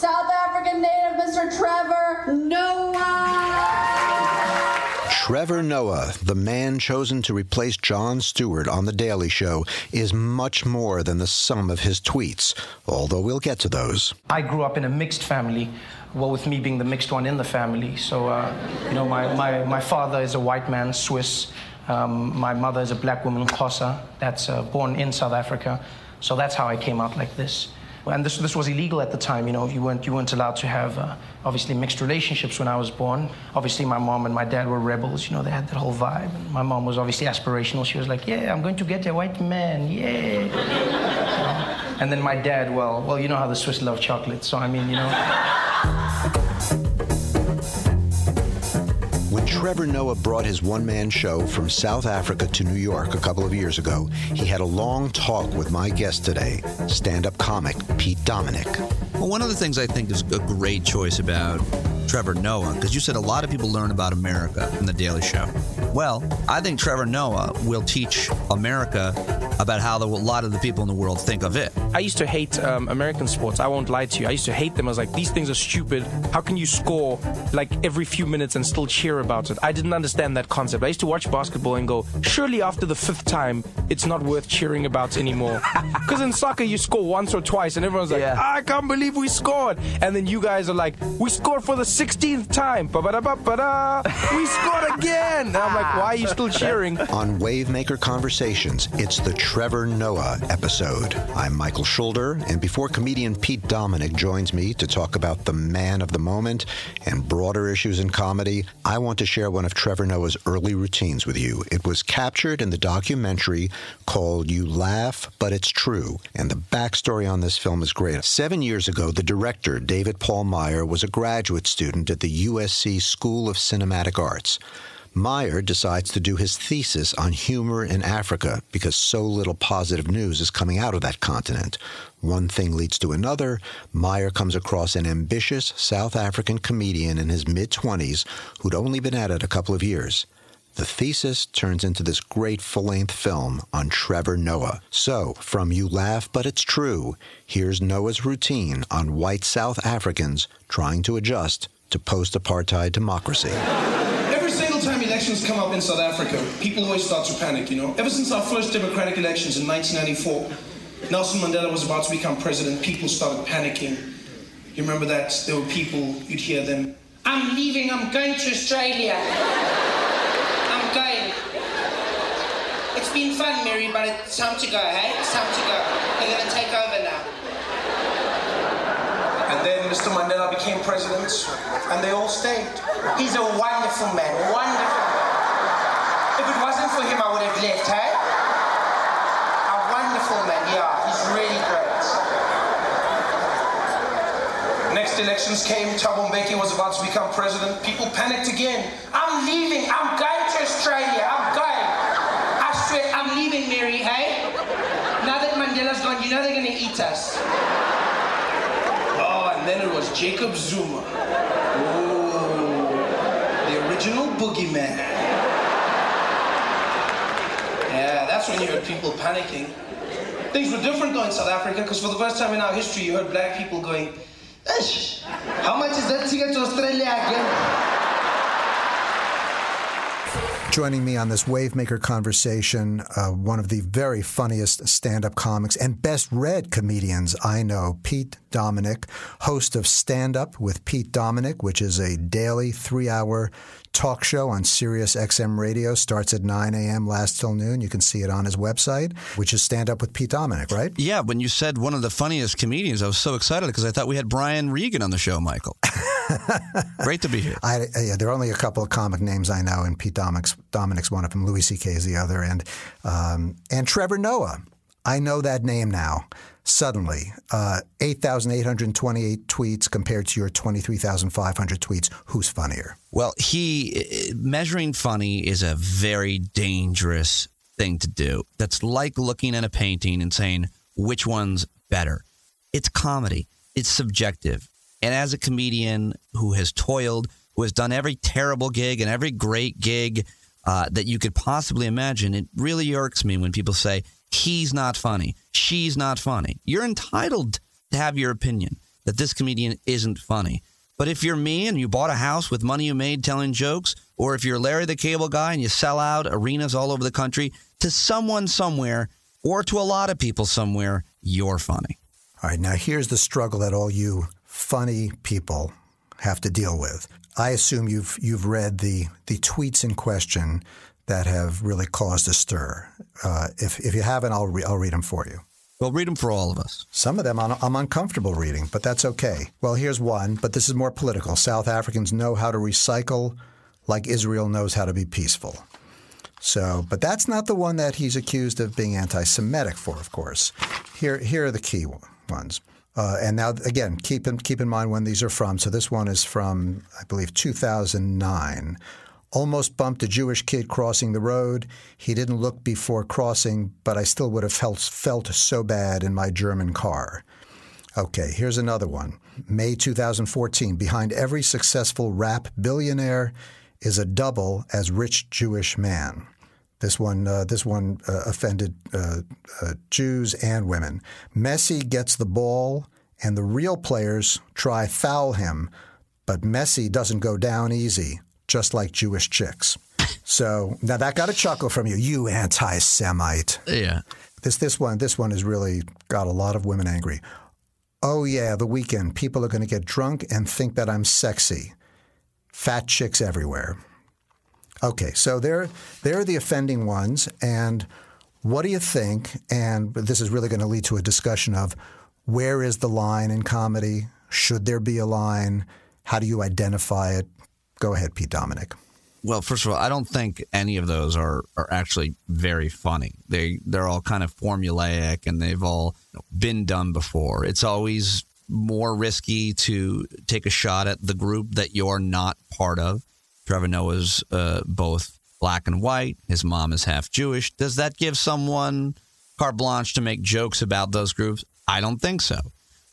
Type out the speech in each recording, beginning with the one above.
South African native Mr. Trevor Noah. Trevor Noah, the man chosen to replace Jon Stewart on The Daily Show, is much more than the sum of his tweets, although we'll get to those. I grew up in a mixed family, well, with me being the mixed one in the family. So, uh, you know, my, my, my father is a white man, Swiss. Um, my mother is a black woman, Xhosa, that's uh, born in South Africa. So that's how I came out like this. And this, this was illegal at the time, you know, you weren't, you weren't allowed to have, uh, obviously, mixed relationships when I was born. Obviously, my mom and my dad were rebels, you know, they had that whole vibe. And my mom was obviously aspirational. She was like, yeah, I'm going to get a white man, yeah. And then my dad, well, well, you know how the Swiss love chocolate, so I mean, you know. Trevor Noah brought his one man show from South Africa to New York a couple of years ago, he had a long talk with my guest today, stand up comic Pete Dominick. Well, one of the things I think is a great choice about Trevor Noah, because you said a lot of people learn about America in The Daily Show. Well, I think Trevor Noah will teach America about how the, a lot of the people in the world think of it. I used to hate um, American sports. I won't lie to you. I used to hate them. I was like, these things are stupid. How can you score like every few minutes and still cheer about it? I didn't understand that concept. I used to watch basketball and go, surely after the fifth time, it's not worth cheering about anymore. Because in soccer, you score once or twice, and everyone's like, Yeah. I can't believe we scored. And then you guys are like, we scored for the 16th time. We scored again. And I'm like, why are you still cheering? On Wavemaker Conversations, it's the Trevor Noah episode. I'm Michael Schulder, and before comedian Pete Dominick joins me to talk about the man of the moment and broader issues in comedy, I want to share one of Trevor Noah's early routines with you. It was captured in the documentary called You Laugh, But It's True, and the backstory on this film is great. Seven years ago, the director, David Paul Meyer, was a graduate student at the USC School of Cinematic Arts. Meyer decides to do his thesis on humor in Africa because so little positive news is coming out of that continent. One thing leads to another. Meyer comes across an ambitious South African comedian in his mid 20s who'd only been at it a couple of years. The thesis turns into this great full length film on Trevor Noah. So, from You Laugh But It's True, here's Noah's routine on white South Africans trying to adjust to post apartheid democracy. Every single time elections come up in South Africa, people always start to panic, you know. Ever since our first democratic elections in 1994, Nelson Mandela was about to become president, people started panicking. You remember that? There were people, you'd hear them, I'm leaving, I'm going to Australia. I'm going. It's been fun, Mary, but it's time to go, hey? It's time to go. They're gonna take over now. And then Mr. Mandela became president, and they all stayed. He's a wonderful man, wonderful man. If it wasn't for him, I would have left, hey? A wonderful man, yeah, he's really great. Next elections came, Thabo Mbeki was about to become president. People panicked again. I'm leaving, I'm going to Australia, I'm going. I swear, I'm leaving, Mary, hey? Now that Mandela's gone, you know they're gonna eat us. Oh, and then it was Jacob Zuma. Oh, the original boogeyman. Yeah, that's when you heard people panicking. Things were different though in South Africa because for the first time in our history, you heard black people going, "Eish, how much is that ticket to Australia again? Joining me on this Wavemaker conversation, uh, one of the very funniest stand up comics and best read comedians I know, Pete Dominick, host of Stand Up with Pete Dominick, which is a daily three hour talk show on Sirius XM radio. Starts at 9 a.m., lasts till noon. You can see it on his website, which is Stand Up with Pete Dominick, right? Yeah, when you said one of the funniest comedians, I was so excited because I thought we had Brian Regan on the show, Michael. Great to be here. I, yeah, there are only a couple of comic names I know, in Pete Dominick's, Dominick's one of them. Louis C.K. is the other, and um, and Trevor Noah. I know that name now. Suddenly, uh, eight thousand eight hundred twenty-eight tweets compared to your twenty-three thousand five hundred tweets. Who's funnier? Well, he measuring funny is a very dangerous thing to do. That's like looking at a painting and saying which one's better. It's comedy. It's subjective. And as a comedian who has toiled, who has done every terrible gig and every great gig uh, that you could possibly imagine, it really irks me when people say he's not funny, she's not funny. You're entitled to have your opinion. that this comedian isn't funny. But if you're me and you bought a house with money you made telling jokes, or if you're Larry the Cable Guy and you sell out arenas all over the country, to someone somewhere or to a lot of people somewhere, you're funny. All right, now here's the struggle that all you funny people have to deal with. I assume you've you've read the the tweets in question that have really caused a stir. Uh, if if you haven't, I'll re- I'll read them for you. Well, read them for all of us. Some of them I'm, I'm uncomfortable reading, but that's okay. Well, here's one, but this is more political. South Africans know how to recycle like Israel knows how to be peaceful. So, but that's not the one that he's accused of being anti-Semitic for, of course. Here, here are the key ones. Uh, and now, again, keep in, keep in mind when these are from. So this one is from, I believe, 2009. Almost bumped a Jewish kid crossing the road. He didn't look before crossing, but I still would have felt, felt so bad in my German car. Okay, here's another one. May 2014. Behind every successful rap billionaire is a double as rich Jewish man. This one, uh, this one uh, offended uh, uh, Jews and women. Messi gets the ball, and the real players try foul him, but Messi doesn't go down easy, just like Jewish chicks. So now that got a chuckle from you, you anti-Semite. Yeah. This this one this one has really got a lot of women angry. Oh yeah, the weekend people are going to get drunk and think that I'm sexy. Fat chicks everywhere. Okay, so they're they're the offending ones, and what do you think? And this is really going to lead to a discussion of where is the line in comedy? Should there be a line? How do you identify it? Go ahead, Pete Dominick. Well, first of all, I don't think any of those are, are actually very funny. They they're all kind of formulaic and they've all been done before. It's always more risky to take a shot at the group that you're not part of. Trevor Noah's uh, both black and white. His mom is half Jewish. Does that give someone carte blanche to make jokes about those groups? I don't think so.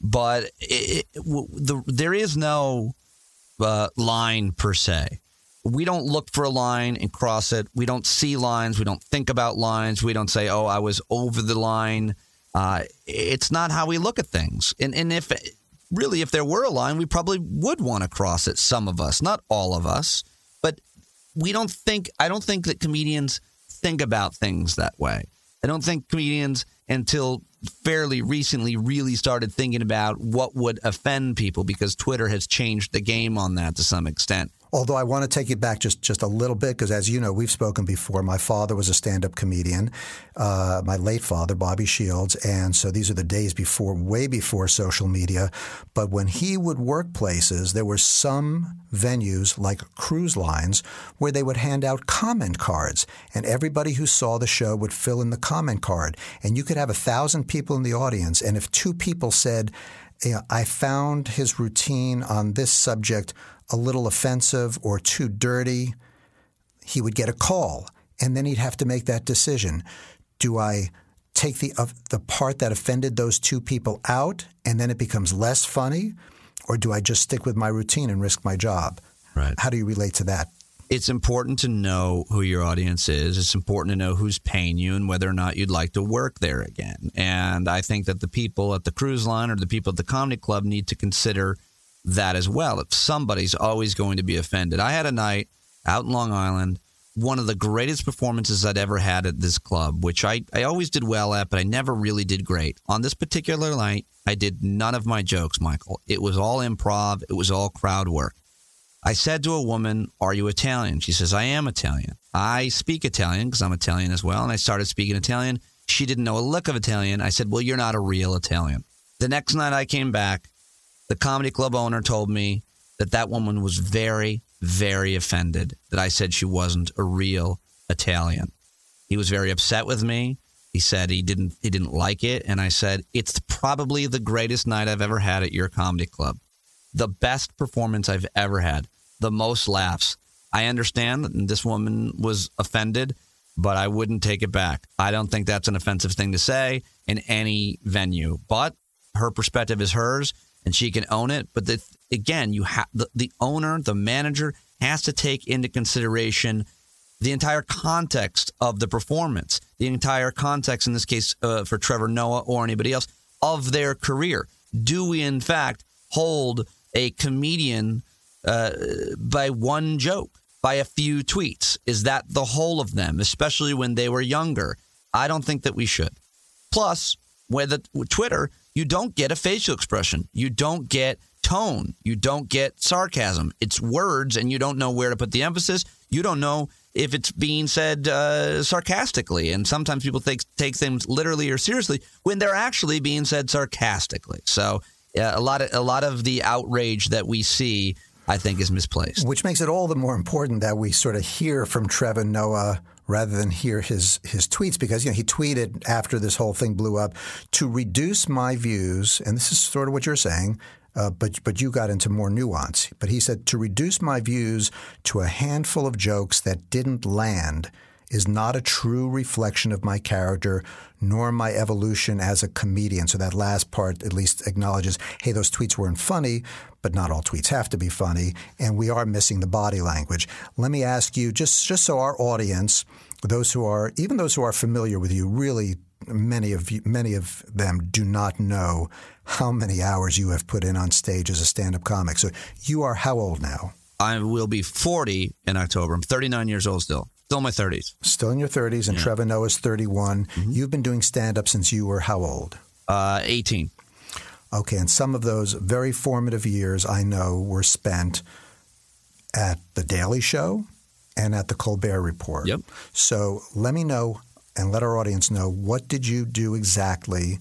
But it, it, the, there is no uh, line per se. We don't look for a line and cross it. We don't see lines. We don't think about lines. We don't say, "Oh, I was over the line." Uh, it's not how we look at things. And and if really, if there were a line, we probably would want to cross it. Some of us, not all of us we don't think I don't think that comedians think about things that way. I don't think comedians until fairly recently really started thinking about what would offend people because Twitter has changed the game on that to some extent. Although I want to take you back just, just a little bit, because as you know, we've spoken before. My father was a stand up comedian, uh, my late father, Bobby Shields. And so these are the days before, way before social media. But when he would work places, there were some venues like cruise lines where they would hand out comment cards. And everybody who saw the show would fill in the comment card. And you could have a thousand people in the audience. And if two people said, I found his routine on this subject a little offensive or too dirty, he would get a call. And then he'd have to make that decision. Do I take the, uh, the part that offended those two people out and then it becomes less funny? Or do I just stick with my routine and risk my job? Right. How do you relate to that? It's important to know who your audience is. It's important to know who's paying you and whether or not you'd like to work there again. And I think that the people at the cruise line or the people at the comedy club need to consider that as well. If somebody's always going to be offended. I had a night out in Long Island, one of the greatest performances I'd ever had at this club, which I, I always did well at, but I never really did great. On this particular night, I did none of my jokes, Michael. It was all improv, it was all crowd work. I said to a woman, Are you Italian? She says, I am Italian. I speak Italian because I'm Italian as well. And I started speaking Italian. She didn't know a lick of Italian. I said, Well, you're not a real Italian. The next night I came back, the comedy club owner told me that that woman was very, very offended that I said she wasn't a real Italian. He was very upset with me. He said he didn't he didn't like it, and I said it's probably the greatest night I've ever had at your comedy club, the best performance I've ever had, the most laughs. I understand that this woman was offended, but I wouldn't take it back. I don't think that's an offensive thing to say in any venue, but her perspective is hers and she can own it. But the, again, you have the, the owner, the manager has to take into consideration the entire context of the performance, the entire context, in this case, uh, for Trevor Noah or anybody else, of their career. Do we, in fact, hold a comedian uh, by one joke, by a few tweets. Is that the whole of them, especially when they were younger? I don't think that we should. Plus, with Twitter, you don't get a facial expression. You don't get tone. You don't get sarcasm. It's words, and you don't know where to put the emphasis. You don't know if it's being said uh, sarcastically. And sometimes people take, take things literally or seriously when they're actually being said sarcastically. So uh, a lot of a lot of the outrage that we see, I think, is misplaced. Which makes it all the more important that we sort of hear from Trevor Noah rather than hear his his tweets because you know he tweeted after this whole thing blew up to reduce my views, and this is sort of what you're saying. Uh, but but you got into more nuance. But he said to reduce my views to a handful of jokes that didn't land is not a true reflection of my character nor my evolution as a comedian. So that last part at least acknowledges, hey, those tweets weren't funny, but not all tweets have to be funny, and we are missing the body language. Let me ask you, just just so our audience, those who are even those who are familiar with you, really many of you, many of them do not know how many hours you have put in on stage as a stand-up comic. So you are how old now? I will be 40 in October. I'm 39 years old still. Still in my 30s. Still in your 30s, and Yeah. Trevor Noah's 31. You've been doing stand-up since you were how old? Uh, 18. Okay, and some of those very formative years I know were spent at The Daily Show and at The Colbert Report. Yep. So let me know and let our audience know what did you do exactly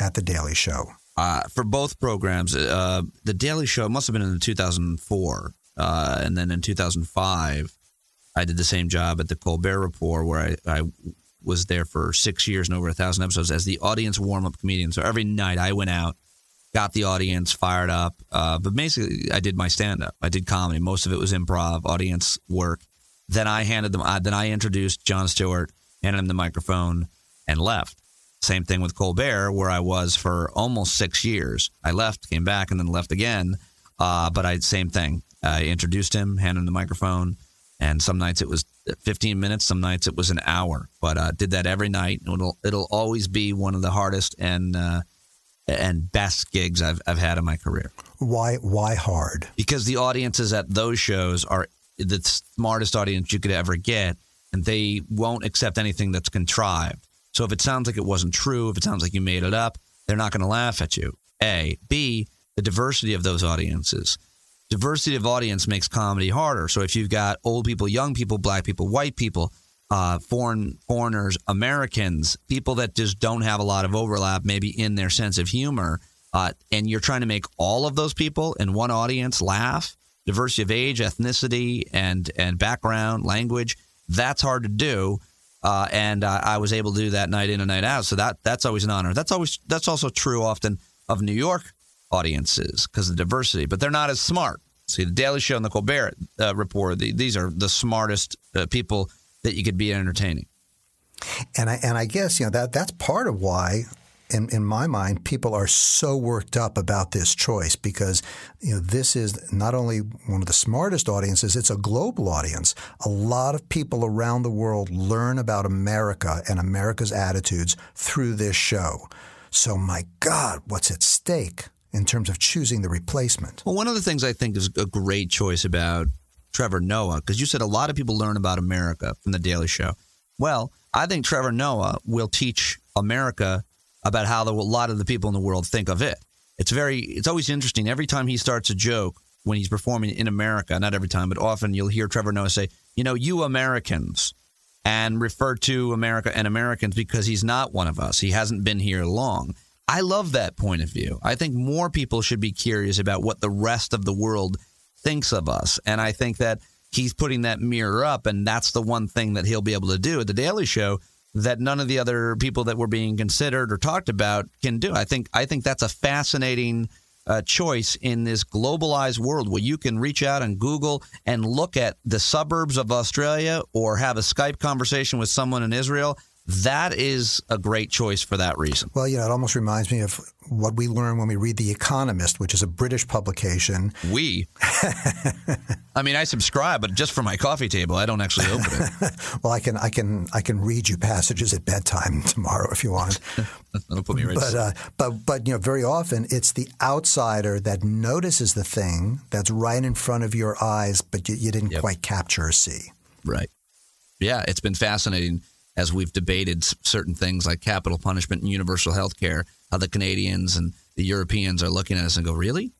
at The Daily Show? uh, for both programs. Uh, the Daily Show must have been in 2004, uh, and then in 2005, I did the same job at the Colbert Report, where I, I was there for six years and over a thousand episodes as the audience warm up comedian. So every night I went out, got the audience fired up. Uh, but basically, I did my stand up. I did comedy. Most of it was improv, audience work. Then I handed them. Uh, then I introduced Jon Stewart, handed him the microphone, and left. Same thing with Colbert, where I was for almost six years. I left, came back, and then left again. Uh, but I same thing. I introduced him, handed him the microphone, and some nights it was 15 minutes, some nights it was an hour. But uh, did that every night. It'll it'll always be one of the hardest and uh, and best gigs I've I've had in my career Why why hard? because the audiences at those shows are the smartest audience you could ever get, and they won't accept anything that's contrived. So if it sounds like it wasn't true, if it sounds like you made it up, they're not going to laugh at you. A. B. The diversity of those audiences. Diversity of audience makes comedy harder. So if you've got old people, young people, black people, white people, uh, foreign foreigners, Americans, people that just don't have a lot of overlap, maybe in their sense of humor, uh, and you're trying to make all of those people in one audience laugh, diversity of age, ethnicity, and and background, language, that's hard to do. Uh, and uh, I was able to do that night in and night out. So that that's always an honor. That's always that's also true often of New York audiences because of diversity, but they're not as smart. See, the Daily Show and the Colbert uh, Report; the, these are the smartest uh, people that you could be entertaining. And I and I guess you know that that's part of why, in in my mind, people are so worked up about this choice because you know this is not only one of the smartest audiences; it's a global audience. A lot of people around the world learn about America and America's attitudes through this show. So, my God, what's at stake in terms of choosing the replacement? Well, one of the things I think is a great choice about Trevor Noah, because you said a lot of people learn about America from The Daily Show. Well, I think Trevor Noah will teach America about how the, a lot of the people in the world think of it. It's very, it's always interesting. Every time he starts a joke when he's performing in America, not every time, but often you'll hear Trevor Noah say, you know, you Americans, and refer to America and Americans because he's not one of us. He hasn't been here long. I love that point of view. I think more people should be curious about what the rest of the world thinks of us. And I think that he's putting that mirror up, and that's the one thing that he'll be able to do at the Daily Show that none of the other people that were being considered or talked about can do. I think I think that's a fascinating uh, choice in this globalized world where you can reach out and Google and look at the suburbs of Australia or have a Skype conversation with someone in Israel that is a great choice for that reason. Well, you know, it almost reminds me of what we learn when we read The Economist, which is a British publication. We? I mean, I subscribe, but just for my coffee table, I don't actually open it. well, I can, I can, I can read you passages at bedtime tomorrow if you want. That'll put me right. But, uh, but, but you know, very often it's the outsider that notices the thing that's right in front of your eyes, but you, you didn't yep. quite capture or see. Right. Yeah, it's been fascinating as we've debated certain things like capital punishment and universal health care, how the Canadians and the Europeans are looking at us and go, really?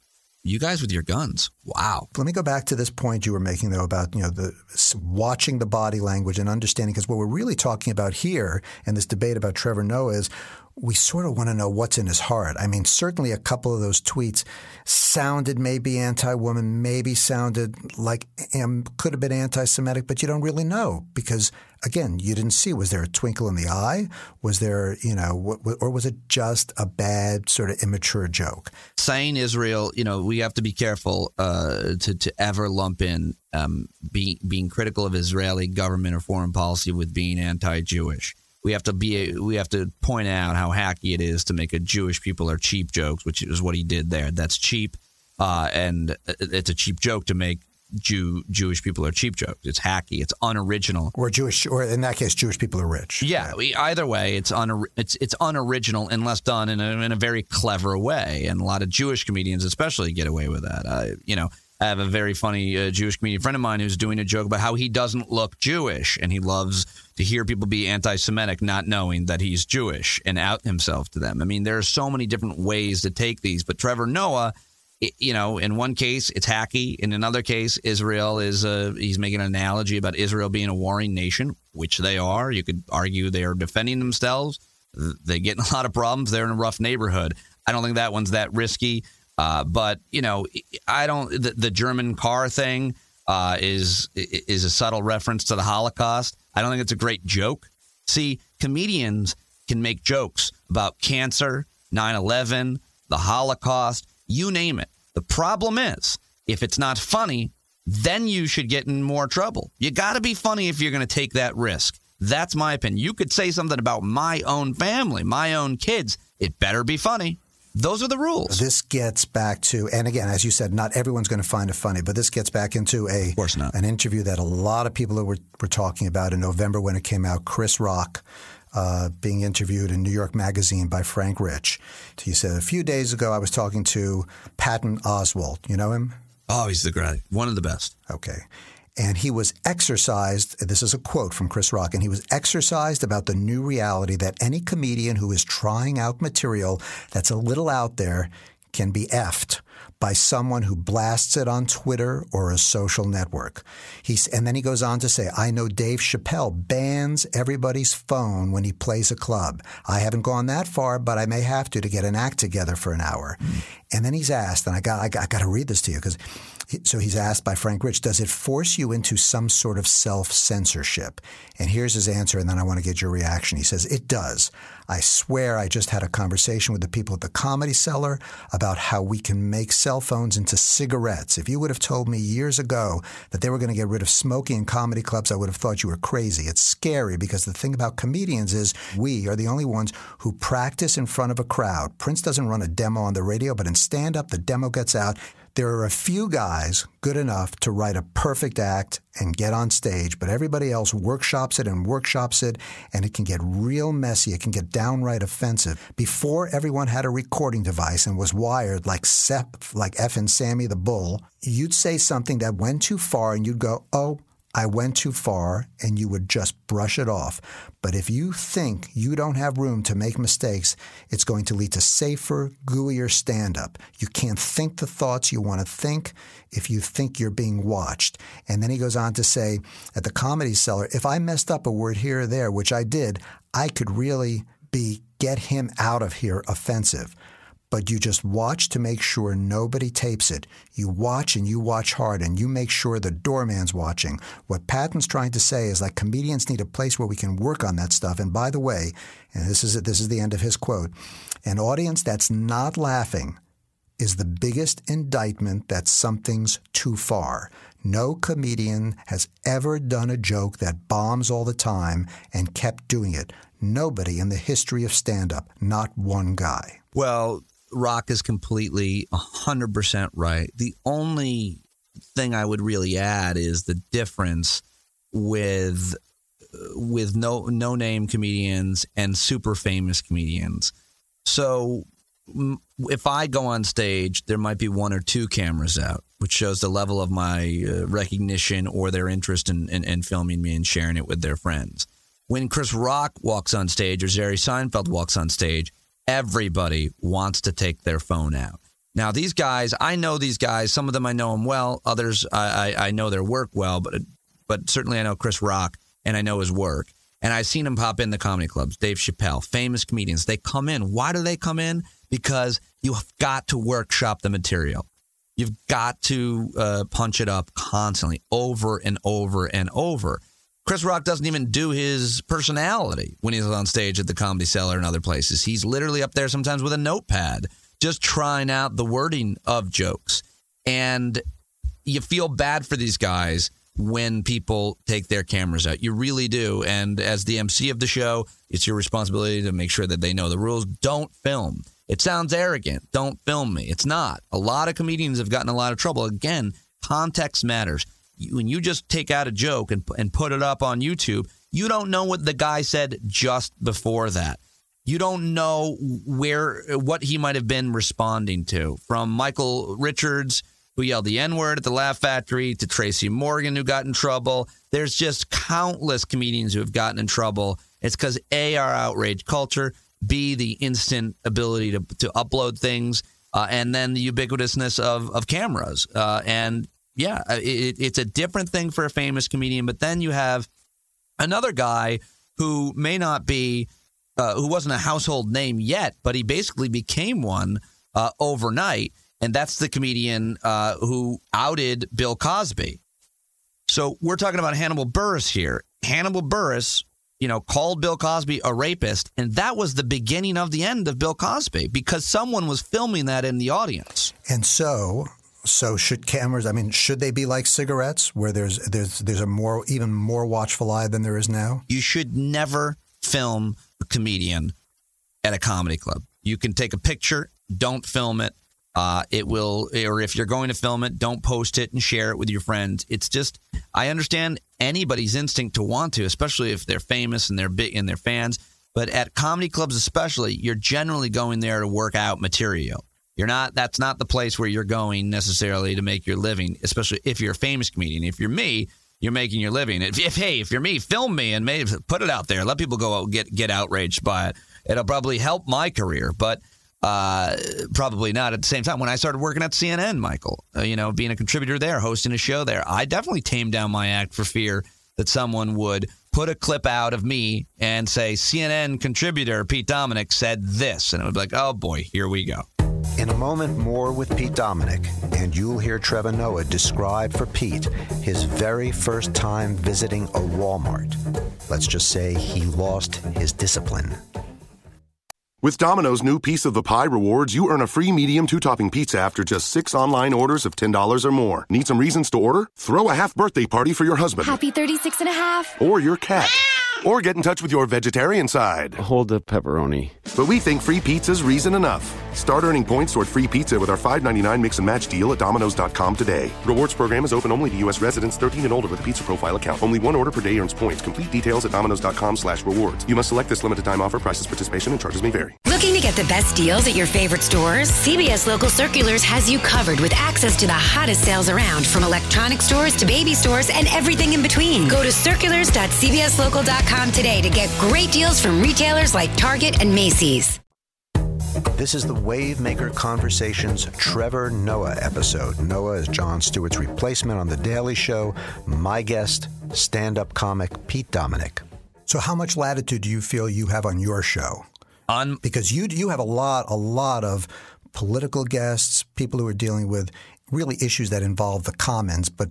You guys with your guns. Wow. Let me go back to this point you were making though about, you know, the watching the body language and understanding because what we're really talking about here and this debate about Trevor Noah is we sort of want to know what's in his heart. I mean, certainly a couple of those tweets sounded maybe anti-woman, maybe sounded like um, could have been anti-Semitic, but you don't really know because again, you didn't see. Was there a twinkle in the eye? Was there, you know, or was it just a bad sort of immature joke? Saying Israel, you know, we have to be careful uh, to to ever lump in um, being being critical of Israeli government or foreign policy with being anti-Jewish we have to be we have to point out how hacky it is to make a Jewish people are cheap jokes, which is what he did there. That's cheap, uh, and it's a cheap joke to make Jew Jewish people are cheap jokes. It's hacky. It's unoriginal. Or Jewish, or in that case, Jewish people are rich. Yeah. yeah. Either way, it's un, it's it's unoriginal unless done in a, in a very clever way, and a lot of Jewish comedians, especially, get away with that. Uh, you know, I have a very funny uh, Jewish comedian friend of mine who's doing a joke about how he doesn't look Jewish and he loves to hear people be anti Semitic, not knowing that he's Jewish and out himself to them. I mean, there are so many different ways to take these, but Trevor Noah. You know, in one case it's hacky. In another case, Israel is uh, he's making an analogy about Israel being a warring nation, which they are. You could argue they are defending themselves. They get in a lot of problems. They're in a rough neighborhood. I don't think that one's that risky. Uh, but you know, I don't. The, the German car thing uh, is is a subtle reference to the Holocaust. I don't think it's a great joke. See, comedians can make jokes about cancer, 9/11, the Holocaust, you name it. The problem is, if it's not funny, then you should get in more trouble. You got to be funny if you're going to take that risk. That's my opinion. You could say something about my own family, my own kids. It better be funny. Those are the rules. This gets back to, and again, as you said, not everyone's going to find it funny, but this gets back into a of course not. an interview that a lot of people were, were talking about in November when it came out. Chris Rock uh, being interviewed in New York Magazine by Frank Rich. He said, A few days ago, I was talking to Patton Oswalt. You know him? Oh, he's the great, one of the best. Okay and he was exercised. This is a quote from Chris Rock, and he was exercised about the new reality that any comedian who is trying out material that's a little out there can be effed by someone who blasts it on Twitter or a social network. He's, and then he goes on to say, I know Dave Chappelle bans everybody's phone when he plays a club. I haven't gone that far, but I may have to to get an act together for an hour. And then he's asked, and I got, I got, I got to read this to you because so he's asked by Frank Rich, does it force you into some sort of self censorship? And here's his answer, and then I want to get your reaction. He says, It does. I swear I just had a conversation with the people at the Comedy Cellar about how we can make cell phones into cigarettes. If you would have told me years ago that they were going to get rid of smoking in comedy clubs, I would have thought you were crazy. It's scary because the thing about comedians is we are the only ones who practice in front of a crowd. Prince doesn't run a demo on the radio, but in stand up, the demo gets out there are a few guys good enough to write a perfect act and get on stage, but everybody else workshops it and workshops it, and it can get real messy. It can get downright offensive. Before everyone had a recording device and was wired like Sep, like F and Sammy the Bull, you'd say something that went too far, and you'd go, "Oh." I went too far and you would just brush it off. But if you think you don't have room to make mistakes, it's going to lead to safer, gooier stand up. You can't think the thoughts you want to think if you think you're being watched. And then he goes on to say at the comedy cellar, if I messed up a word here or there, which I did, I could really be get him out of here offensive but you just watch to make sure nobody tapes it. You watch and you watch hard and you make sure the doorman's watching. What Patton's trying to say is like comedians need a place where we can work on that stuff. And by the way, and this is this is the end of his quote, an audience that's not laughing is the biggest indictment that something's too far. No comedian has ever done a joke that bombs all the time and kept doing it. nobody in the history of stand up, not one guy. Well, Rock is completely 100% right. The only thing I would really add is the difference with with no no name comedians and super famous comedians. So if I go on stage, there might be one or two cameras out, which shows the level of my uh, recognition or their interest in, in, in, filming me and sharing it with their friends. When Chris Rock walks on stage or Jerry Seinfeld walks on stage, everybody wants to take their phone out. Now, these guys, I know these guys. Some of them I know them well. Others, I, I, I know their work well, but but certainly I know Chris Rock and I know his work. And I've seen him pop in the comedy clubs. Dave Chappelle, famous comedians. They come in. Why do they come in? Because you've got to workshop the material. You've got to uh, punch it up constantly, over and over and over. Chris Rock doesn't even do his personality when he's on stage at the Comedy Cellar and other places. He's literally up there sometimes with a notepad, just trying out the wording of jokes. And you feel bad for these guys when people take their cameras out. You really do. And as the MC of the show, it's your responsibility to make sure that they know the rules. Don't film. It sounds arrogant. Don't film me. It's not. A lot of comedians have gotten a lot of trouble. Again, context matters. When you just take out a joke and, and put it up on YouTube, you don't know what the guy said just before that. You don't know where what he might have been responding to. From Michael Richards who yelled the N word at the Laugh Factory, to Tracy Morgan, who got in trouble. There's just countless comedians who have gotten in trouble. It's because A, our outrage culture, B, the instant ability to, to upload things, uh, and then the ubiquitousness of, of cameras. Uh, and yeah, uh, it, it's a different thing for a famous comedian. But then you have another guy who may not be, uh, who wasn't a household name yet, but he basically became one uh, overnight and that's the comedian uh, who outed Bill Cosby. So we're talking about Hannibal Buress here. Hannibal Buress, you know, called Bill Cosby a rapist, and that was the beginning of the end of Bill Cosby because someone was filming that in the audience. And so, so should cameras? I mean, should they be like cigarettes, where there's there's there's a more even more watchful eye than there is now? You should never film a comedian at a comedy club. You can take a picture, don't film it. Uh, it will, or if you're going to film it, don't post it and share it with your friends. It's just, I understand anybody's instinct to want to, especially if they're famous and they're big and they're fans. But at comedy clubs, especially, you're generally going there to work out material. You're not. That's not the place where you're going necessarily to make your living, especially if you're a famous comedian. If you're me, you're making your living. If, if hey, if you're me, film me and maybe put it out there. Let people go out get get outraged by it. It'll probably help my career, but uh, probably not. At the same time, when I started working at CNN, Michael, uh, you know, being a contributor there, hosting a show there, I definitely tamed down my act for fear that someone would put a clip out of me and say, CNN contributor Pete Dominick said this. And it would be like, oh boy, here we go. In a moment, more with Pete Dominick, and you'll hear Trevor Noah describe for Pete his very first time visiting a Walmart. Let's just say he lost his discipline. With Domino's new Piece of the Pie rewards, you earn a free medium two topping pizza after just six online orders of $10 or more. Need some reasons to order? Throw a half birthday party for your husband. Happy 36 and a half. Or your cat. Or get in touch with your vegetarian side. Hold the pepperoni. But we think free pizza's reason enough. Start earning points toward free pizza with our $5.99 mix and match deal at Domino's.com today. Rewards program is open only to U.S. residents 13 and older with a pizza profile account. Only one order per day earns points. Complete details at Domino's.com slash rewards. You must select this limited time offer. Prices, participation, and charges may vary. Looking to get the best deals at your favorite stores? CBS Local Circulars has you covered with access to the hottest sales around from electronic stores to baby stores and everything in between. Go to circulars.cbslocal.com today to get great deals from retailers like Target and Macy's. This is the Wavemaker Conversations Trevor Noah episode. Noah is Jon Stewart's replacement on The Daily Show. My guest, stand up comic Pete Dominick. So, how much latitude do you feel you have on your show? On because you you have a lot a lot of political guests, people who are dealing with really issues that involve the commons, but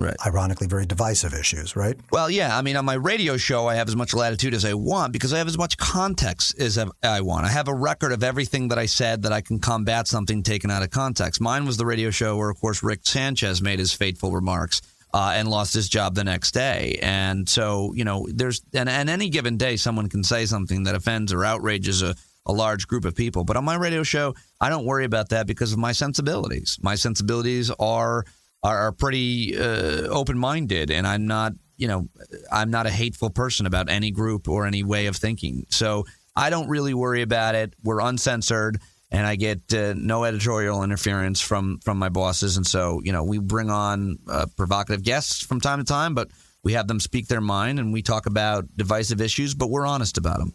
Right. ironically very divisive issues, right? Well, yeah. I mean, on my radio show, I have as much latitude as I want because I have as much context as I want. I have a record of everything that I said that I can combat something taken out of context. Mine was the radio show where, of course, Rick Sanchez made his fateful remarks. uh, and lost his job the next day. And so, you know, there's, and, and any given day, someone can say something that offends or outrages a, a large group of people. But on my radio show, I don't worry about that because of my sensibilities. My sensibilities are are, are pretty uh, open minded, and I'm not, you know, I'm not a hateful person about any group or any way of thinking. So I don't really worry about it. We're uncensored and I get uh, no editorial interference from from my bosses. And so, you know, we bring on uh, provocative guests from time to time, but we have them speak their mind, and we talk about divisive issues, but we're honest about them.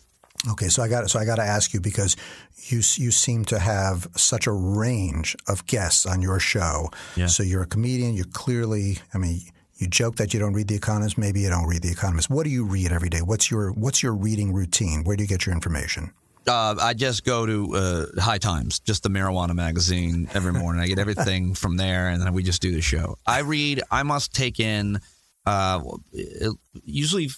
Okay, so I got so I got to ask you because you you seem to have such a range of guests on your show. Yeah. So you're a comedian. You're clearly, I mean, you joke that you don't read The Economist. Maybe you don't read The Economist. What do you read every day? What's your what's your reading routine? Where do you get your information? Uh, I just go to uh, High Times, just the marijuana magazine, every morning. I get everything from there, and then we just do the show. I read. I must take in uh, usually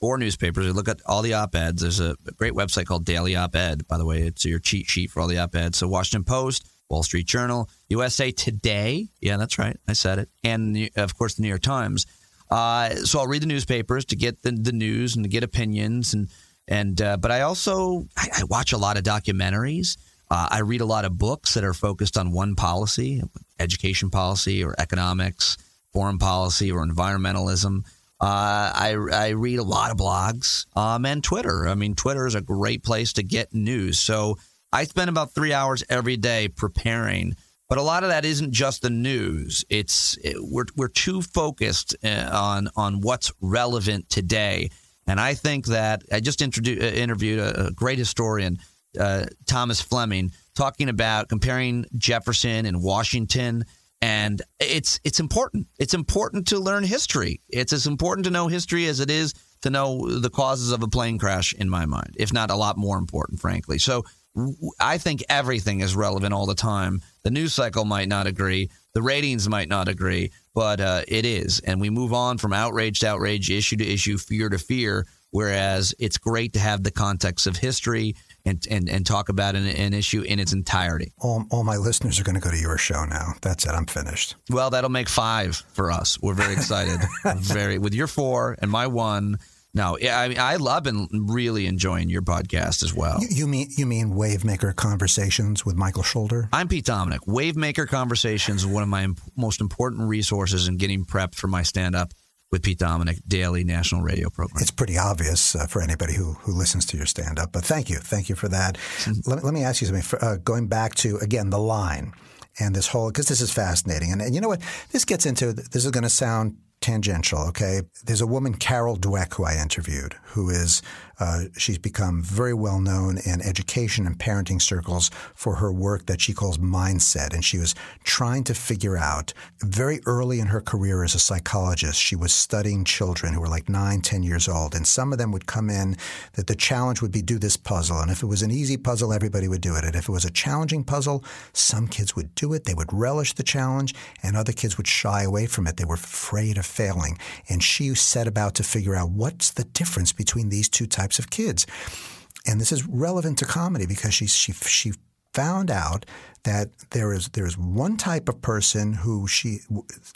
four newspapers. I look at all the op eds. There's a great website called Daily Op Ed. By the way, it's your cheat sheet for all the op eds. So Washington Post, Wall Street Journal, USA Today. Yeah, that's right. I said it. And of course, the New York Times. Uh, so I'll read the newspapers to get the, the news and to get opinions and and uh, but I also I, I, watch a lot of documentaries. Uh, I read a lot of books that are focused on one policy, education policy, or economics, foreign policy, or environmentalism. Uh, I, I read a lot of blogs um, and Twitter. I mean, Twitter is a great place to get news. So I spend about three hours every day preparing. But a lot of that isn't just the news. It's it, we're we're too focused uh, on on what's relevant today and I think that I just uh, interviewed a, a, great historian, uh, Thomas Fleming, talking about comparing Jefferson and Washington. And it's it's important. It's important to learn history. It's as important to know history as it is to know the causes of a plane crash, in my mind, if not a lot more important, frankly. So I think everything is relevant all the time. The news cycle might not agree, the ratings might not agree, but uh, it is. And we move on from outrage to outrage, issue to issue, fear to fear. Whereas it's great to have the context of history and, and, and talk about an, an issue in its entirety. All, all my listeners are going to go to your show now. That's it. I'm finished. Well, that'll make five for us. We're very excited. very with your four and my one. No, I mean I love and really enjoying your podcast as well. You, you, mean you mean Wavemaker Conversations with Michael Schulder? I'm Pete Dominick. Wavemaker Conversations is one of my most important resources in getting prepped for my stand up with Pete Dominick daily national radio program. It's pretty obvious uh, for anybody who who listens to your stand up, but thank you, thank you for that. Mm-hmm. Let, let, me ask you something. For, uh, going back to again the line and this whole because this is fascinating, and, and you know what this gets into. This is going to sound tangential, okay? There's a woman, Carol Dweck, who I interviewed, who is uh, she's become very well known in education and parenting circles for her work that she calls mindset. And she was trying to figure out very early in her career as a psychologist, she was studying children who were like nine, ten years old. And some of them would come in that the challenge would be do this puzzle. And if it was an easy puzzle, everybody would do it. And if it was a challenging puzzle, some kids would do it. They would relish the challenge, and other kids would shy away from it. They were afraid of failing. And she set about to figure out what's the difference between these two types types of kids. And this is relevant to comedy because she she she found out that there is there is one type of person who she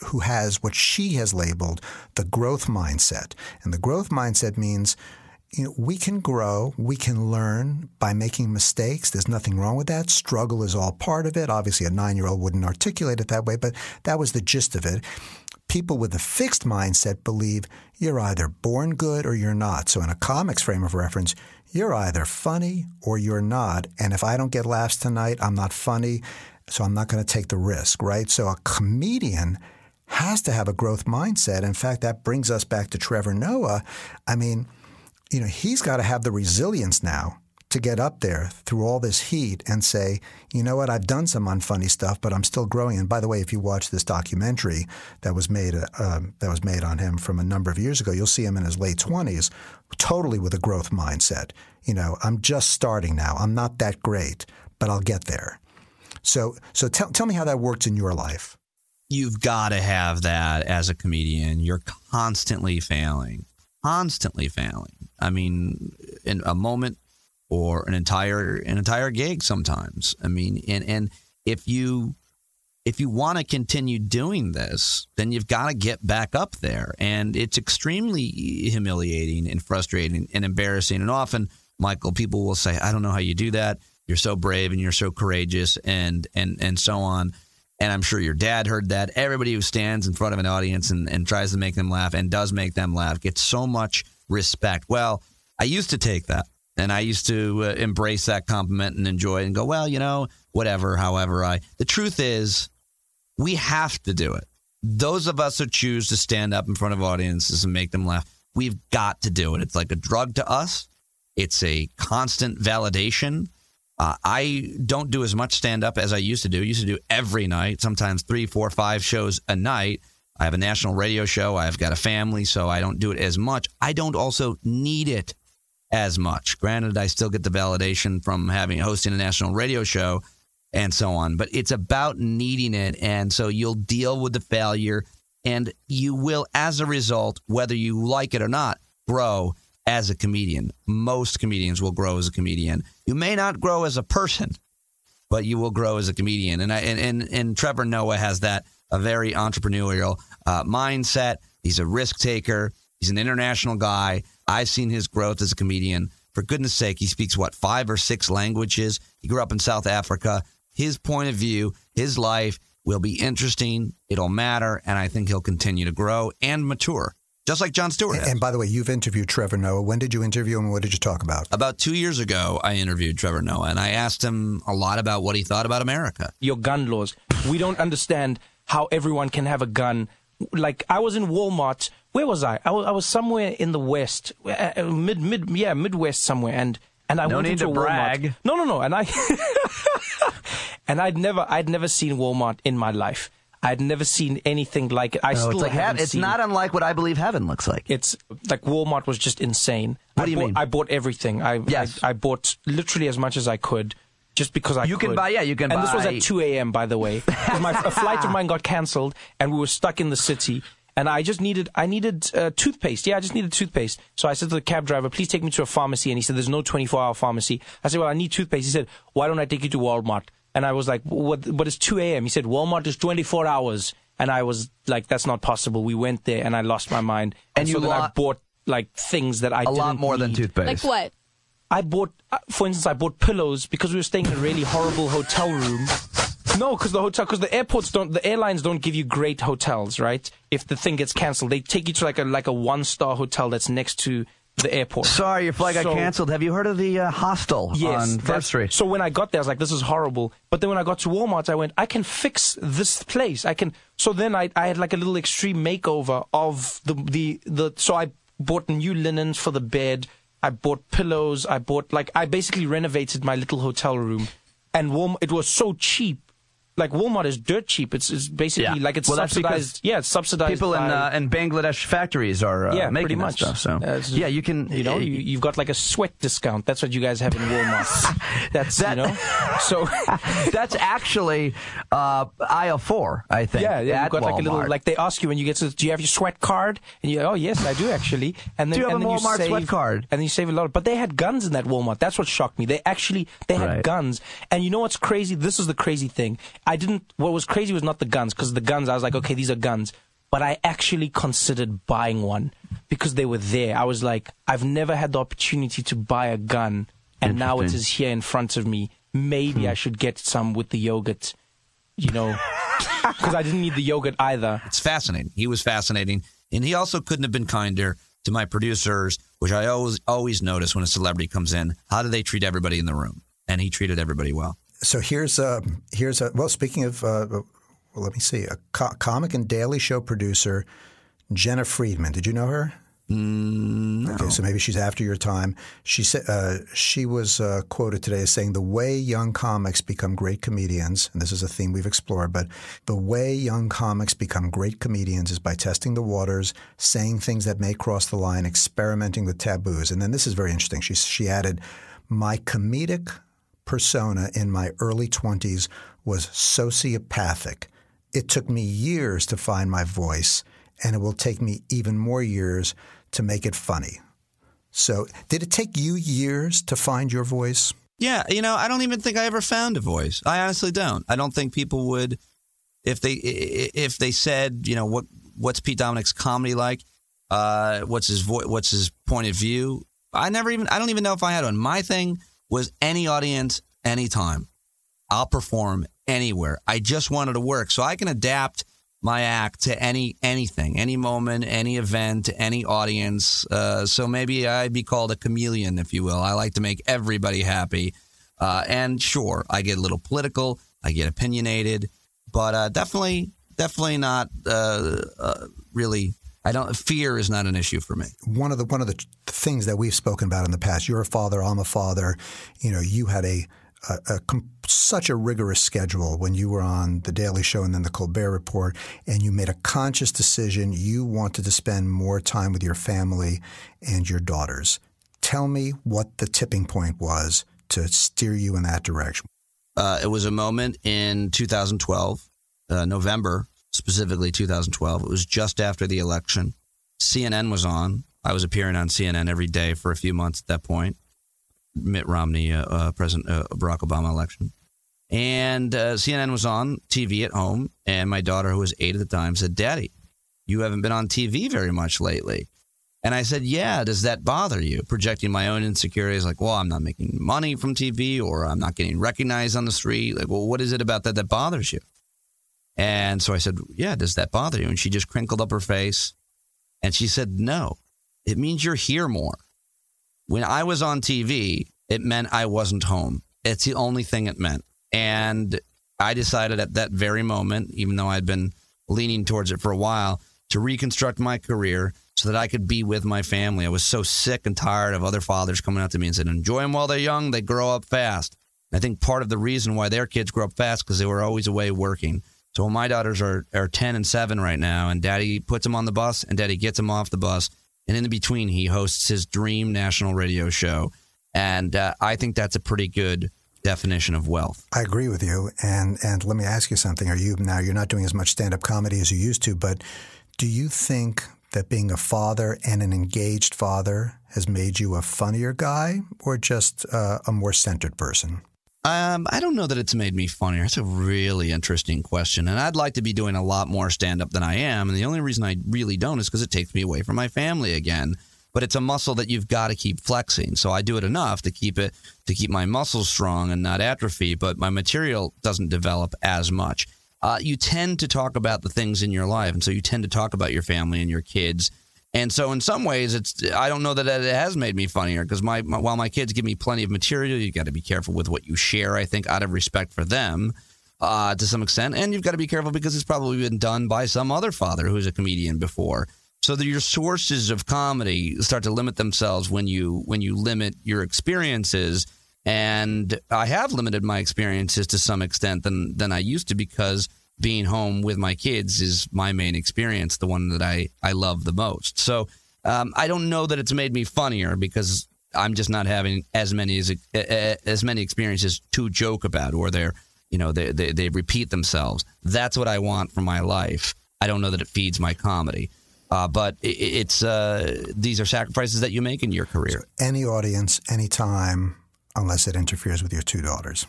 who has what she has labeled the growth mindset. And the growth mindset means you know, we can grow, we can learn by making mistakes. There's nothing wrong with that. Struggle is all part of it. Obviously, a nine year old wouldn't articulate it that way, but that was the gist of it people with a fixed mindset believe you're either born good or you're not. So, in a comics frame of reference, you're either funny or you're not. And if I don't get laughs tonight, I'm not funny. So, I'm not going to take the risk, right? So, a comedian has to have a growth mindset. In fact, that brings us back to Trevor Noah. I mean, you know, he's got to have the resilience now to get up there through all this heat and say, you know what, I've done some unfunny stuff, but I'm still growing. And by the way, if you watch this documentary that was made uh, um, that was made on him from a number of years ago, you'll see him in his late 20s, totally with a growth mindset. You know, I'm just starting now. I'm not that great, but I'll get there. So, so tell tell me how that worked in your life. You've got to have that as a comedian. You're constantly failing, constantly failing. I mean, in a moment or an entire an entire gig sometimes. I mean, and and if you if you want to continue doing this, then you've got to get back up there. And it's extremely humiliating and frustrating and embarrassing. And often, Michael, people will say, I don't know how you do that. You're so brave and you're so courageous and and and so on. And I'm sure your dad heard that. Everybody who stands in front of an audience and, and tries to make them laugh and does make them laugh gets so much respect. Well, I used to take that and I used to uh, embrace that compliment and enjoy it and go, well, you know, whatever, however I. The truth is, we have to do it. Those of us who choose to stand up in front of audiences and make them laugh, we've got to do it. It's like a drug to us, it's a constant validation. Uh, I don't do as much stand up as I used to do. I used to do every night, sometimes three, four, five shows a night. I have a national radio show. I've got a family, so I don't do it as much. I don't also need it as much. Granted, I still get the validation from having hosting a national radio show and so on, but it's about needing it. And so you'll deal with the failure and you will, as a result, whether you like it or not, grow as a comedian. Most comedians will grow as a comedian. You may not grow as a person, but you will grow as a comedian. And I, and, and, and Trevor Noah has that a very entrepreneurial uh, mindset. He's a risk taker. He's an international guy. I've seen his growth as a comedian. For goodness sake, he speaks what five or six languages. He grew up in South Africa. His point of view, his life will be interesting. It'll matter, and I think he'll continue to grow and mature just like Jon Stewart. And, and, by the way, you've interviewed Trevor Noah. When did you interview him and what did you talk about? About two years ago, I interviewed Trevor Noah and I asked him a lot about what he thought about America. Your gun laws. We don't understand how everyone can have a gun. Like, I was in Walmart. Where was I? I was, I was somewhere in the West, uh, uh mid, mid, yeah, Midwest somewhere. And and I no went need into to Walmart. No, no, no. And I and I'd never, I'd never seen Walmart in my life. I'd never seen anything like it. I No, still it's like haven't heaven. It's seen- not unlike what I believe heaven looks like. It's like Walmart was just insane. What I do you bought, mean? I bought everything. I, Yes. I I bought literally as much as I could. Just because I You can buy- yeah, you can buy. And this was at 2 a.m. by the way, my, a flight of mine got cancelled, and we were stuck in the city. And I just needed, I needed uh, toothpaste. Yeah, I just needed toothpaste. So I said to the cab driver, "Please take me to a pharmacy." And he said, "There's no 24-hour pharmacy." I said, "Well, I need toothpaste." He said, "Why don't I take you to Walmart?" And I was like, "What? But it's 2 a.m." He said, "Walmart is 24 hours." And I was like, "That's not possible." We went there, and I lost my mind. And so you then I bought like things that I a lot didn't more than toothpaste. Like what? I bought, uh, for instance, I bought pillows because we were staying in a really horrible hotel room. No, because the hotel, because the airports don't, the airlines don't give you great hotels, right? If the thing gets cancelled, they take you to like a like a one star hotel that's next to the airport. Sorry, your flight got canceled. Have you heard of the uh, hostel Yes, on First Street? So when I got there, I was like, "This is horrible." But then when I got to Walmart, I went, "I can fix this place. I can." So then I, I had like a little extreme makeover of the the the. So I bought new linens for the bed. I bought pillows. I bought like I basically renovated my little hotel room, and Walmart. It was so cheap. Like Walmart is dirt cheap. It's, it's basically Yeah. like it's Well, subsidized. Yeah, it's subsidized. People in uh, in Bangladesh factories are uh, yeah, making pretty much. stuff. So Uh, yeah, you can. You know, you, you've got like a sweat discount. That's what you guys have in Walmart. That's That- you know. So that's actually uh, aisle four, I think. yeah, yeah. You've got like a little like they ask you when you get to. Do you have your sweat card? And you oh yes, I do actually. And then Do you have and a then Walmart save, sweat card? And you save a lot. But they had guns in that Walmart. That's what shocked me. They actually they had Right. guns. And you know what's crazy? This is the crazy thing. I didn't. What was crazy was not the guns because the guns. I was like, okay, these are guns. But I actually considered buying one because they were there. I was like, I've never had the opportunity to buy a gun, and now it is here in front of me. Maybe Hmm. I should get some with the yogurt. You know, because I didn't need the yogurt either. It's fascinating. He was fascinating, and he also couldn't have been kinder to my producers, which I always always notice when a celebrity comes in. How do they treat everybody in the room? And he treated everybody well. So here's a here's a well. Speaking of, uh, well, let me see, a co- comic and Daily Show producer, Jena Friedman. Did you know her? Mm, Okay, so maybe she's after your time. She said uh, she was uh, quoted today as saying, "The way young comics become great comedians, and this is a theme we've explored, but the way young comics become great comedians is by testing the waters, saying things that may cross the line, experimenting with taboos." And then this is very interesting. She she added, "My comedic persona in my early twenties was sociopathic. It took me years to find my voice." And it will take me even more years to make it funny. So, did it take you years to find your voice? Yeah, you know, I don't even think I ever found a voice. I honestly don't. I don't think people would if they if they said, you know, what what's Pete Dominick's comedy like? Uh, what's his vo- what's his point of view? I never even I don't even know if I had one. My thing was any audience, anytime. I'll perform anywhere. I just wanted to work, so I can adapt my act to any anything, any moment, any event, any audience. Uh, so maybe I'd be called a chameleon, if you will. I like to make everybody happy, uh, and sure, I get a little political, I get opinionated, but uh, definitely, definitely not uh, uh, really. I don't. Fear is not an issue for me. One of the one of the things that we've spoken about in the past. You're a father. I'm a father. You know, you had a a, a, such a rigorous schedule when you were on the Daily Show and then the Colbert Report, and you made a conscious decision. You wanted to spend more time with your family and your daughters. Tell me what the tipping point was to steer you in that direction. Uh, it was a moment in 2012, uh, November, specifically 2012. It was just after the election. CNN was on. I was appearing on CNN every day for a few months at that point. Mitt Romney, uh, uh, President uh, Barack Obama election. And uh, CNN was on TV at home, and my daughter, who was eight at the time, said, Daddy, you haven't been on TV very much lately. And I said, Yeah, does that bother you? Projecting my own insecurities, like, Well, I'm not making money from TV, or I'm not getting recognized on the street. Like, well, what is it about that that bothers you? And so I said, Yeah, does that bother you? And she just crinkled up her face and she said, No, it means you're here more. When I was on TV, it meant I wasn't home. It's the only thing it meant. And I decided at that very moment, even though I'd been leaning towards it for a while, to reconstruct my career so that I could be with my family. I was so sick and tired of other fathers coming up to me and saying, enjoy them while they're young, they grow up fast. I think part of the reason why their kids grow up fast because they were always away working. So my daughters are, are 10 and 7 right now, and daddy puts them on the bus and daddy gets them off the bus. And in the between, he hosts his dream national radio show. And uh, I think that's a pretty good definition of wealth. I agree with you. And and let me ask you something. Are you now you're not doing as much stand-up comedy as you used to, but do you think that being a father and an engaged father has made you a funnier guy or just uh, a more centered person? Um, I don't know that it's made me funnier. It's a really interesting question. And I'd like to be doing a lot more stand up than I am. And the only reason I really don't is because it takes me away from my family again. But it's a muscle that you've got to keep flexing. So I do it enough to keep it to keep my muscles strong and not atrophy, but my material doesn't develop as much. Uh, you tend to talk about the things in your life, and so you tend to talk about your family and your kids and so, in some ways, it's I don't know that it has made me funnier because my, my, while my kids give me plenty of material, you got to be careful with what you share. I think out of respect for them, uh, to some extent, and you've got to be careful because it's probably been done by some other father who's a comedian before. So that your sources of comedy start to limit themselves when you when you limit your experiences. And I have limited my experiences to some extent than than I used to because being home with my kids is my main experience, the one that I, I love the most. So um, I don't know that it's made me funnier because I'm just not having as many as as many experiences to joke about, or they're you know they, they they repeat themselves. That's what I want for my life. I don't know that it feeds my comedy. Uh, but it, it's uh, these are sacrifices that you make in your career. So any audience, anytime, unless it interferes with your two daughters.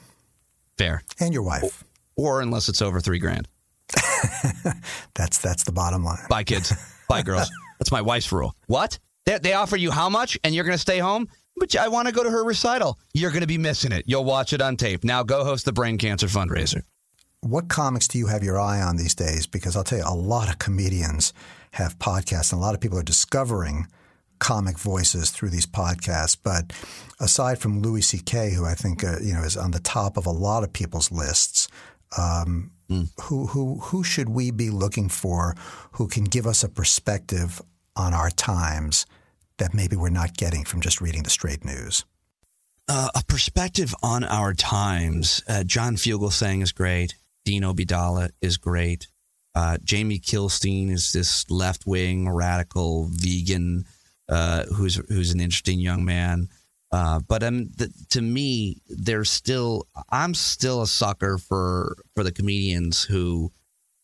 Fair. And your wife or unless it's over three grand. that's that's the bottom line. Bye, kids. Bye, girls. That's my wife's rule. What? They, they offer you how much, and you're going to stay home? But I want to go to her recital. You're going to be missing it. You'll watch it on tape. Now go host the brain cancer fundraiser. What comics do you have your eye on these days? Because I'll tell you, a lot of comedians have podcasts, and a lot of people are discovering comic voices through these podcasts. But aside from Louis C.K., who I think uh, you know is on the top of a lot of people's lists, um, mm. Who who who should we be looking for? Who can give us a perspective on our times that maybe we're not getting from just reading the straight news? Uh, a perspective on our times. Uh, John Fugelsang is great. Dean Obeidallah is great. Uh, Jamie Kilstein is this left wing radical vegan uh, who's who's an interesting young man. Uh, but um, to me, there's still I'm still a sucker for for the comedians who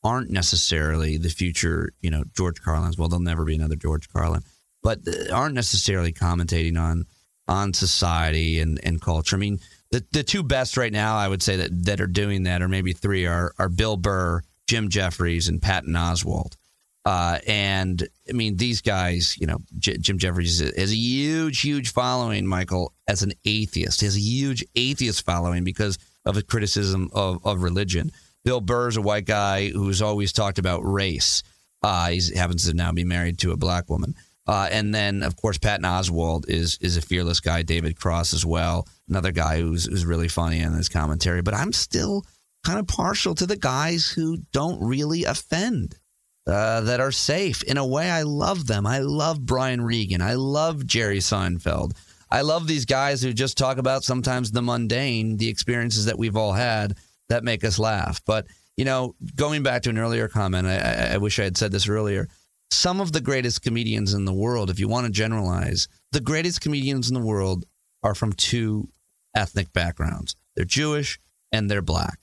aren't necessarily the future, you know, George Carlins. Well, there'll never be another George Carlin, but aren't necessarily commentating on on society and, and culture. I mean, the the two best right now, I would say that that are doing that, or maybe three, are are Bill Burr Jim Jeffries and Patton Oswalt. Uh, and I mean, these guys, you know, J- Jim Jeffries has a huge, huge following, Michael, as an atheist. He has a huge atheist following because of his criticism of, of religion. Bill Burr is a white guy who's always talked about race. Uh, he happens to now be married to a black woman. Uh, and then, of course, Patton Oswalt is is a fearless guy. David Cross as well, another guy who's who's really funny in his commentary. But I'm still kind of partial to the guys who don't really offend, uh, that are safe. In a way, I love them. I love Brian Regan. I love Jerry Seinfeld. I love these guys who just talk about sometimes the mundane, the experiences that we've all had that make us laugh. But you know, going back to an earlier comment, I, I wish I had said this earlier some of the greatest comedians in the world, if you want to generalize, the greatest comedians in the world are from two ethnic backgrounds. They're Jewish and they're black.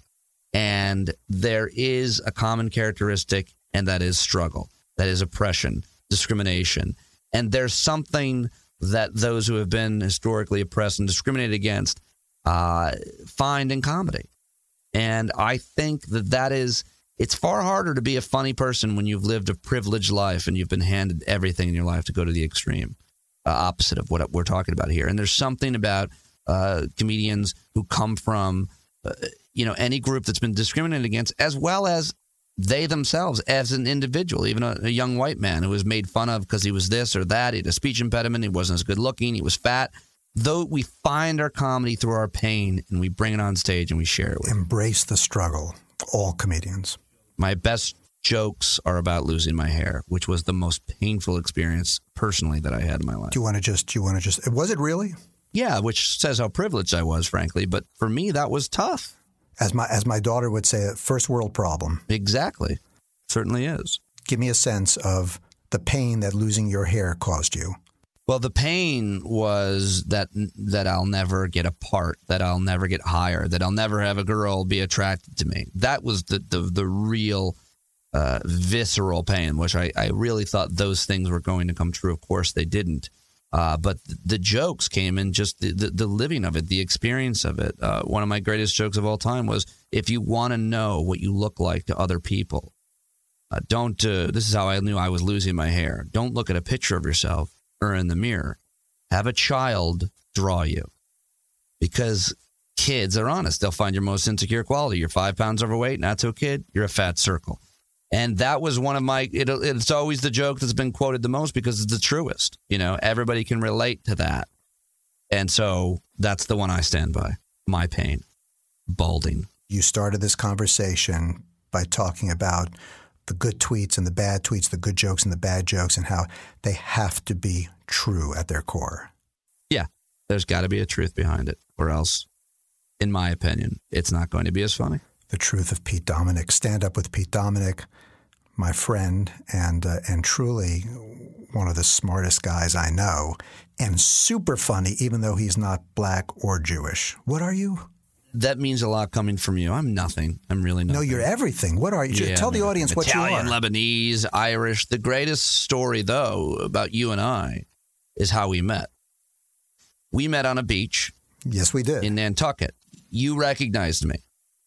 And there is a common characteristic, and that is struggle, that is oppression, discrimination. And there's something that those who have been historically oppressed and discriminated against uh, find in comedy. And I think that that is it's far harder to be a funny person when you've lived a privileged life and you've been handed everything in your life to go to the extreme uh, opposite of what we're talking about here. And there's something about uh, comedians who come from, uh, you know, any group that's been discriminated against, as well as they themselves as an individual, even a, a young white man who was made fun of because he was this or that, he had a speech impediment, he wasn't as good looking, he was fat. Though we find our comedy through our pain and we bring it on stage and we share it with Embrace the struggle, all comedians. My best jokes are about losing my hair, which was the most painful experience personally that I had in my life. Do you want to just? Do you want to just? Was it really? Yeah, which says how privileged I was, frankly. But for me, that was tough. As my as my daughter would say, a first world problem. Exactly, certainly is. Give me a sense of the pain that losing your hair caused you. Well, the pain was that that I'll never get a part, that I'll never get hired, that I'll never have a girl be attracted to me. That was the the, the real uh, visceral pain, which I, I really thought those things were going to come true. Of course, they didn't. Uh, but the jokes came in just the, the, the, living of it, the experience of it. Uh, one of my greatest jokes of all time was if you want to know what you look like to other people, uh, don't. Uh, this is how I knew I was losing my hair. Don't look at a picture of yourself or in the mirror. Have a child draw you. Because kids are honest. They'll find your most insecure quality. You're five pounds overweight, not a kid, you're a fat circle. And that was one of my, it, it's always the joke that's been quoted the most because it's the truest. You know, everybody can relate to that. And so that's the one I stand by. My pain, balding. You started this conversation by talking about the good tweets and the bad tweets, the good jokes and the bad jokes, and how they have to be true at their core. Yeah, there's got to be a truth behind it, or else, in my opinion, it's not going to be as funny. The truth of Pete Dominick. Stand up with Pete Dominick, my friend, and uh, and truly one of the smartest guys I know, and super funny, even though he's not black or Jewish. What are you? that means a lot coming from you. I'm nothing. I'm really nothing. No, you're everything. What are you? Yeah, Tell the audience what Italian, you are. Lebanese, Irish. The greatest story, though, about you and I is how we met. We met on a beach. Yes, we did. In Nantucket. You recognized me.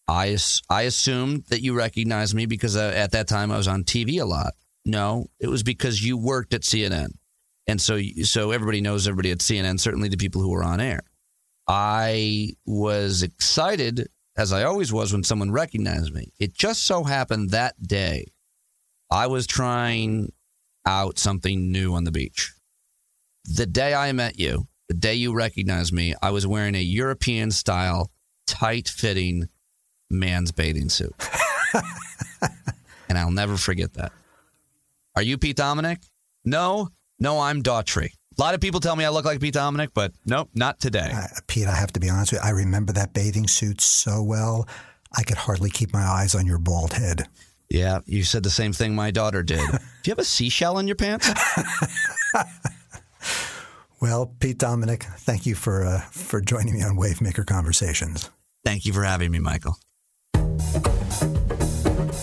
I, I assumed that you recognized me because uh, at that time I was on TV a lot. No, it was because you worked at CNN. And so, so everybody knows everybody at CNN, certainly the people who were on air. I was excited, as I always was when someone recognized me. It just so happened that day I was trying out something new on the beach. The day I met you, the day you recognized me, I was wearing a European style, tight fitting man's bathing suit. and I'll never forget that. Are you Pete Dominick? No, no, I'm Daughtry. A lot of people tell me I look like Pete Dominick, but nope, not today. Uh, Pete, I have to be honest with you. I remember that bathing suit so well. I could hardly keep my eyes on your bald head. Yeah, you said the same thing my daughter did. Do you have a seashell in your pants? well, Pete Dominick, thank you for uh, for joining me on Wavemaker Conversations. Thank you for having me, Michael.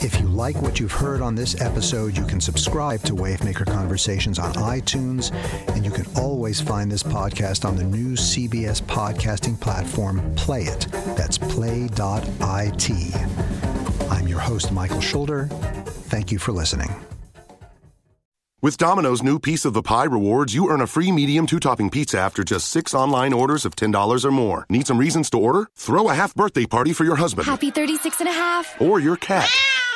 If you like what you've heard on this episode, you can subscribe to Wavemaker Conversations on iTunes, and you can always find this podcast on the new CBS podcasting platform, Play It. That's play.it. I'm your host, Michael Schulder. Thank you for listening. With Domino's new Piece of the Pie rewards, you earn a free medium two topping pizza after just six online orders of $10 or more. Need some reasons to order? Throw a half birthday party for your husband. Happy 36 and a half. Or your cat.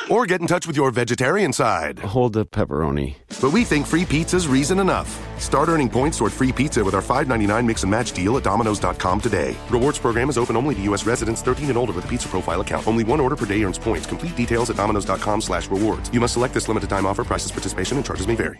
Or get in touch with your vegetarian side. Hold the pepperoni. But we think free pizza's reason enough. Start earning points toward free pizza with our $5.99 mix and match deal at Domino's.com today. Rewards program is open only to U.S. residents 13 and older with a pizza profile account. Only one order per day earns points. Complete details at Domino's.com slash rewards. You must select this limited time offer. Prices, participation, and charges may vary.